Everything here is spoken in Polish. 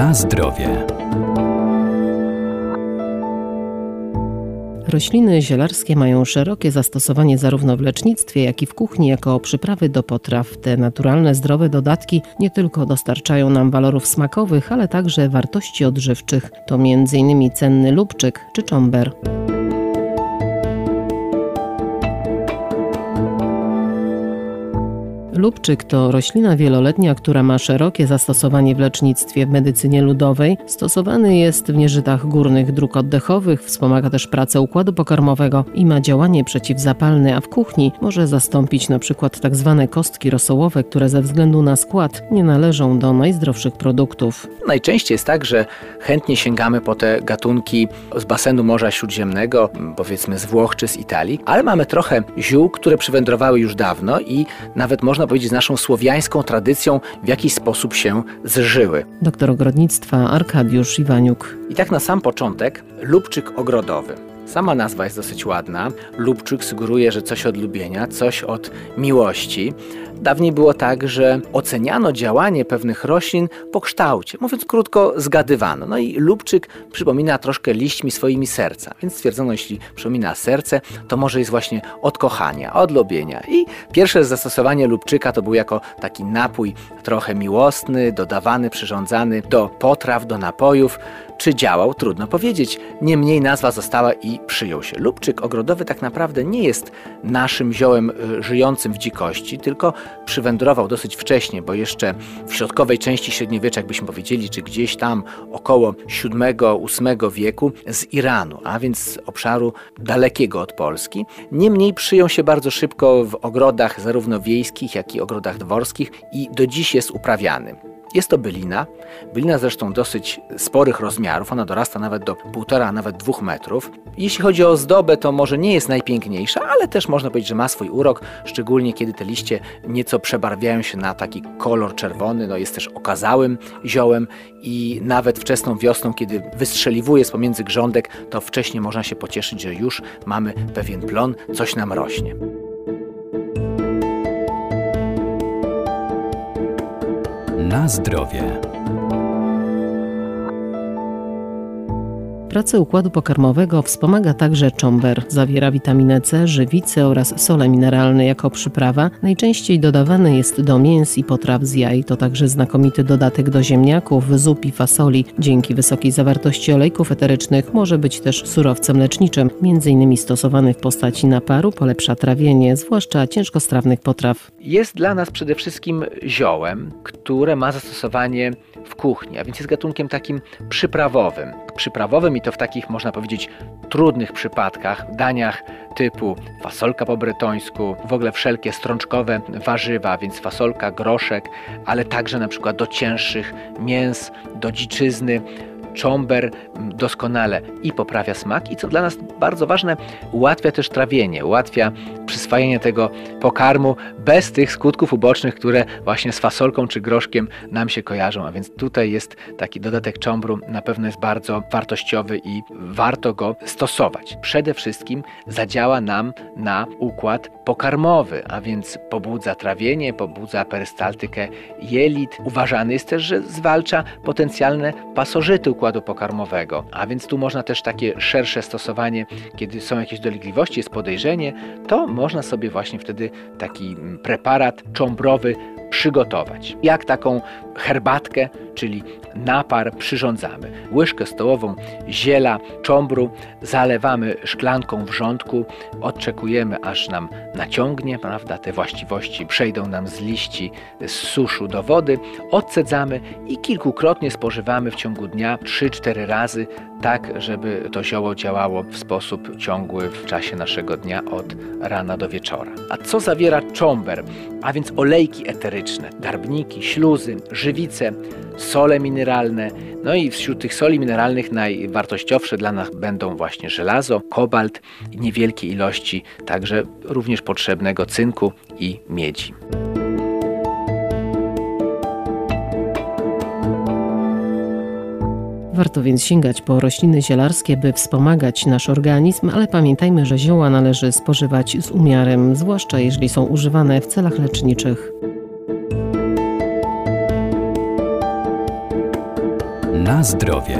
Na zdrowie. Rośliny zielarskie mają szerokie zastosowanie zarówno w lecznictwie, jak i w kuchni jako przyprawy do potraw. Te naturalne, zdrowe dodatki nie tylko dostarczają nam walorów smakowych, ale także wartości odżywczych. To m.in. cenny lubczyk czy czomber. Lubczyk to roślina wieloletnia, która ma szerokie zastosowanie w lecznictwie w medycynie ludowej. Stosowany jest w nieżytach górnych dróg oddechowych, wspomaga też pracę układu pokarmowego i ma działanie przeciwzapalne, a w kuchni może zastąpić na przykład tak kostki rosołowe, które ze względu na skład nie należą do najzdrowszych produktów. Najczęściej jest tak, że chętnie sięgamy po te gatunki z basenu Morza Śródziemnego, powiedzmy z Włoch czy z Italii, ale mamy trochę ziół, które przywędrowały już dawno i nawet można powiedzieć, z naszą słowiańską tradycją w jakiś sposób się zżyły. Doktor ogrodnictwa Arkadiusz Iwaniuk. I tak na sam początek, lubczyk ogrodowy. Sama nazwa jest dosyć ładna. Lubczyk sugeruje, że coś od lubienia, coś od miłości. Dawniej było tak, że oceniano działanie pewnych roślin po kształcie. Mówiąc krótko, zgadywano. No i lubczyk przypomina troszkę liśćmi swoimi serca. Więc stwierdzono, jeśli przypomina serce, to może jest właśnie od kochania, od lubienia. I pierwsze zastosowanie lubczyka to był jako taki napój trochę miłosny, dodawany, przyrządzany do potraw, do napojów. Czy działał? Trudno powiedzieć. Niemniej nazwa została i przyjął się. Lubczyk ogrodowy tak naprawdę nie jest naszym ziołem y, żyjącym w dzikości, tylko przywędrował dosyć wcześnie, bo jeszcze w środkowej części średniowiecza, jakbyśmy powiedzieli, czy gdzieś tam około VII-VIII wieku z Iranu, a więc z obszaru dalekiego od Polski. Niemniej przyjął się bardzo szybko w ogrodach zarówno wiejskich, jak i ogrodach dworskich i do dziś jest uprawiany. Jest to bylina. Bylina zresztą dosyć sporych rozmiarów, ona dorasta nawet do półtora, nawet dwóch metrów. Jeśli chodzi o zdobę, to może nie jest najpiękniejsza, ale też można powiedzieć, że ma swój urok, szczególnie kiedy te liście nieco przebarwiają się na taki kolor czerwony. No jest też okazałym ziołem i nawet wczesną wiosną, kiedy wystrzeliwuje z pomiędzy grządek, to wcześniej można się pocieszyć, że już mamy pewien plon, coś nam rośnie. Na zdrowie. Pracę układu pokarmowego wspomaga także czomber. Zawiera witaminę C, żywicę oraz sole mineralne jako przyprawa. Najczęściej dodawany jest do mięs i potraw z jaj. To także znakomity dodatek do ziemniaków, zup i fasoli. Dzięki wysokiej zawartości olejków eterycznych może być też surowcem leczniczym, m.in. stosowany w postaci naparu, polepsza trawienie, zwłaszcza ciężkostrawnych potraw. Jest dla nas przede wszystkim ziołem, które ma zastosowanie w kuchni, a więc jest gatunkiem takim przyprawowym. Przyprawowym i to w takich, można powiedzieć, trudnych przypadkach, daniach typu fasolka po bretońsku, w ogóle wszelkie strączkowe warzywa, więc fasolka, groszek, ale także na przykład do cięższych mięs, do dziczyzny, czomber doskonale i poprawia smak i co dla nas bardzo ważne, ułatwia też trawienie, ułatwia przyswajanie tego pokarmu bez tych skutków ubocznych, które właśnie z fasolką czy groszkiem nam się kojarzą, a więc tutaj jest taki dodatek czombru, na pewno jest bardzo wartościowy i warto go stosować. Przede wszystkim zadziała nam na układ pokarmowy, a więc pobudza trawienie, pobudza perystaltykę jelit. Uważany jest też, że zwalcza potencjalne pasożyty układu pokarmowego, a więc tu można też takie szersze stosowanie, kiedy są jakieś dolegliwości, jest podejrzenie, to można sobie właśnie wtedy taki preparat cząbrowy przygotować. Jak taką herbatkę, czyli napar przyrządzamy. Łyżkę stołową ziela, cząbru zalewamy szklanką wrzątku, odczekujemy aż nam naciągnie, prawda, te właściwości przejdą nam z liści, z suszu do wody, odcedzamy i kilkukrotnie spożywamy w ciągu dnia 3-4 razy, tak żeby to zioło działało w sposób ciągły w czasie naszego dnia od rana do wieczora. A co zawiera cząber? A więc olejki eteryczne, darbniki, śluzy, żywice, sole mineralne. No i wśród tych soli mineralnych najwartościowsze dla nas będą właśnie żelazo, kobalt i niewielkie ilości także również potrzebnego cynku i miedzi. Warto więc sięgać po rośliny zielarskie, by wspomagać nasz organizm, ale pamiętajmy, że zioła należy spożywać z umiarem, zwłaszcza jeżeli są używane w celach leczniczych. Na zdrowie.